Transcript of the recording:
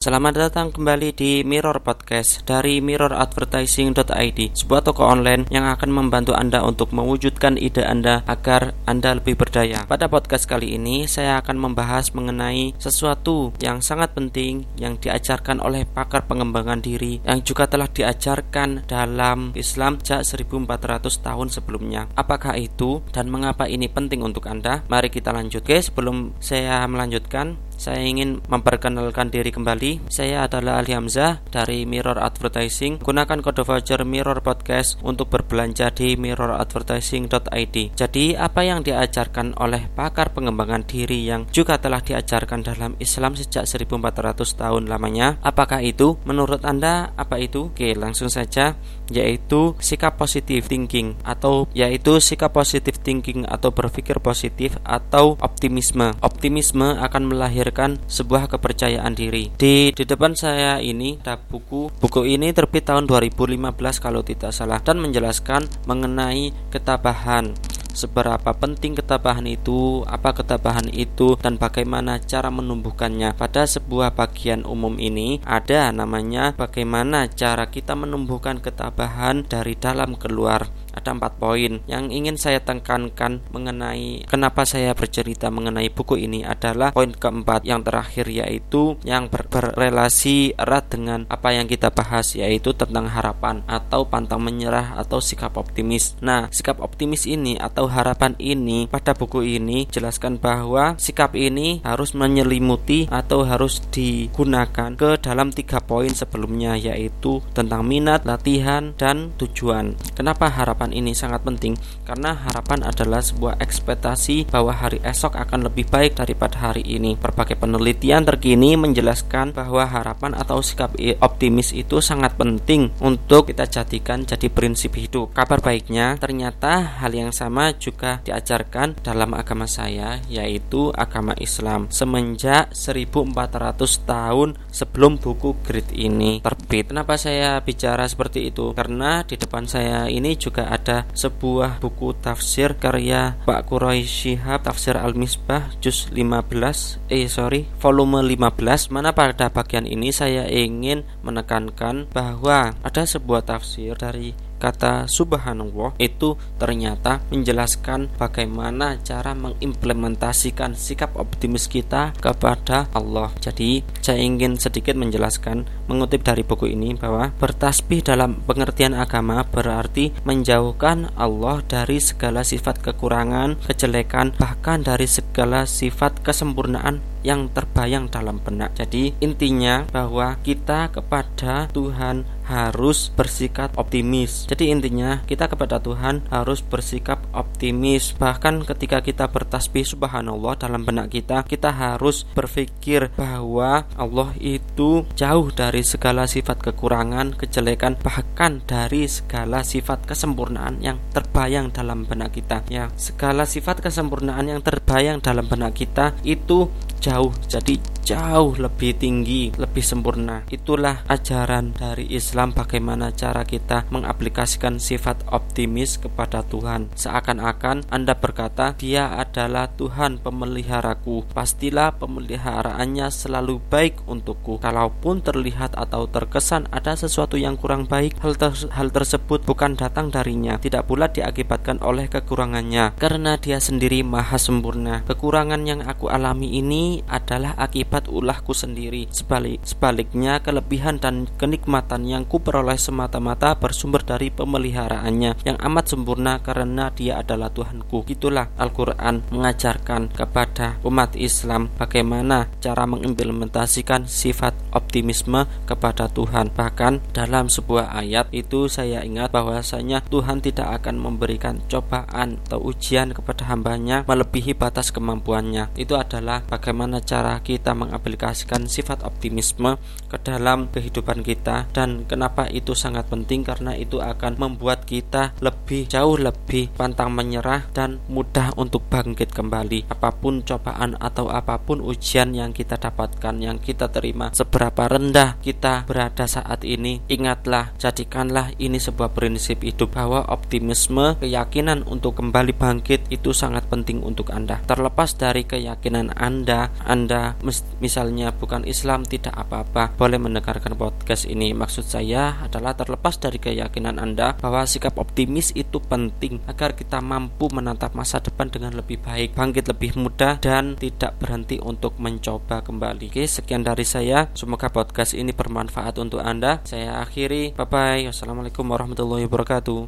Selamat datang kembali di Mirror Podcast dari mirroradvertising.id, sebuah toko online yang akan membantu Anda untuk mewujudkan ide Anda agar Anda lebih berdaya. Pada podcast kali ini, saya akan membahas mengenai sesuatu yang sangat penting yang diajarkan oleh pakar pengembangan diri yang juga telah diajarkan dalam Islam sejak 1400 tahun sebelumnya. Apakah itu dan mengapa ini penting untuk Anda? Mari kita lanjut. Oke, sebelum saya melanjutkan, saya ingin memperkenalkan diri kembali. Saya adalah Ali Hamzah dari Mirror Advertising. Gunakan kode voucher Mirror Podcast untuk berbelanja di mirroradvertising.id. Jadi, apa yang diajarkan oleh pakar pengembangan diri yang juga telah diajarkan dalam Islam sejak 1400 tahun lamanya? Apakah itu? Menurut Anda, apa itu? Oke, langsung saja yaitu sikap positif thinking atau yaitu sikap positif thinking atau berpikir positif atau optimisme. Optimisme akan melahirkan sebuah kepercayaan diri. Di di depan saya ini ada buku. Buku ini terbit tahun 2015 kalau tidak salah dan menjelaskan mengenai ketabahan seberapa penting ketabahan itu, apa ketabahan itu, dan bagaimana cara menumbuhkannya. Pada sebuah bagian umum ini ada namanya bagaimana cara kita menumbuhkan ketabahan dari dalam keluar ada empat poin yang ingin saya tekankan mengenai kenapa saya bercerita mengenai buku ini adalah poin keempat yang terakhir yaitu yang ber berrelasi erat dengan apa yang kita bahas yaitu tentang harapan atau pantang menyerah atau sikap optimis. Nah, sikap optimis ini atau harapan ini pada buku ini jelaskan bahwa sikap ini harus menyelimuti atau harus digunakan ke dalam tiga poin sebelumnya yaitu tentang minat, latihan, dan tujuan. Kenapa harapan harapan ini sangat penting karena harapan adalah sebuah ekspektasi bahwa hari esok akan lebih baik daripada hari ini. Berbagai penelitian terkini menjelaskan bahwa harapan atau sikap optimis itu sangat penting untuk kita jadikan jadi prinsip hidup. Kabar baiknya, ternyata hal yang sama juga diajarkan dalam agama saya, yaitu agama Islam. Semenjak 1400 tahun sebelum buku Grit ini terbit. Kenapa saya bicara seperti itu? Karena di depan saya ini juga ada sebuah buku tafsir karya Pak Quraisy Shihab Tafsir Al-Misbah juz 15 eh sorry volume 15 mana pada bagian ini saya ingin menekankan bahwa ada sebuah tafsir dari kata subhanallah itu ternyata menjelaskan bagaimana cara mengimplementasikan sikap optimis kita kepada Allah. Jadi, saya ingin sedikit menjelaskan mengutip dari buku ini bahwa bertasbih dalam pengertian agama berarti menjauhkan Allah dari segala sifat kekurangan, kejelekan, bahkan dari segala sifat kesempurnaan yang terbayang dalam benak. Jadi intinya bahwa kita kepada Tuhan harus bersikap optimis. Jadi intinya kita kepada Tuhan harus bersikap optimis. Bahkan ketika kita bertasbih subhanallah dalam benak kita, kita harus berpikir bahwa Allah itu jauh dari segala sifat kekurangan, kejelekan, bahkan dari segala sifat kesempurnaan yang terbayang dalam benak kita. Ya, segala sifat kesempurnaan yang terbayang dalam benak kita itu jauh jadi jauh lebih tinggi, lebih sempurna. Itulah ajaran dari Islam bagaimana cara kita mengaplikasikan sifat optimis kepada Tuhan. Seakan-akan Anda berkata, "Dia adalah Tuhan pemeliharaku. Pastilah pemeliharaannya selalu baik untukku." Kalaupun terlihat atau terkesan ada sesuatu yang kurang baik, hal, ter hal tersebut bukan datang darinya, tidak pula diakibatkan oleh kekurangannya, karena Dia sendiri maha sempurna. Kekurangan yang aku alami ini adalah akibat akibat ulahku sendiri. Sebalik, sebaliknya, kelebihan dan kenikmatan yang kuperoleh semata-mata bersumber dari pemeliharaannya yang amat sempurna karena dia adalah Tuhanku. Itulah Al-Quran mengajarkan kepada umat Islam bagaimana cara mengimplementasikan sifat optimisme kepada Tuhan. Bahkan dalam sebuah ayat itu saya ingat bahwasanya Tuhan tidak akan memberikan cobaan atau ujian kepada hambanya melebihi batas kemampuannya. Itu adalah bagaimana cara kita mengaplikasikan sifat optimisme ke dalam kehidupan kita dan kenapa itu sangat penting karena itu akan membuat kita lebih jauh lebih pantang menyerah dan mudah untuk bangkit kembali. Apa pun cobaan atau apa pun ujian yang kita dapatkan yang kita terima seberapa rendah kita berada saat ini ingatlah jadikanlah ini sebuah prinsip hidup bahwa optimisme keyakinan untuk kembali bangkit itu sangat penting untuk Anda. Terlepas dari keyakinan Anda Anda mesti misalnya bukan Islam tidak apa-apa, boleh mendengarkan podcast ini. Maksud saya adalah terlepas dari keyakinan Anda bahwa sikap optimis itu penting agar kita mampu menatap masa depan dengan lebih baik, bangkit lebih mudah dan tidak berhenti untuk mencoba kembali. Oke, sekian dari saya. Semoga podcast ini bermanfaat untuk Anda. Saya akhiri. Bye bye. Wassalamualaikum warahmatullahi wabarakatuh.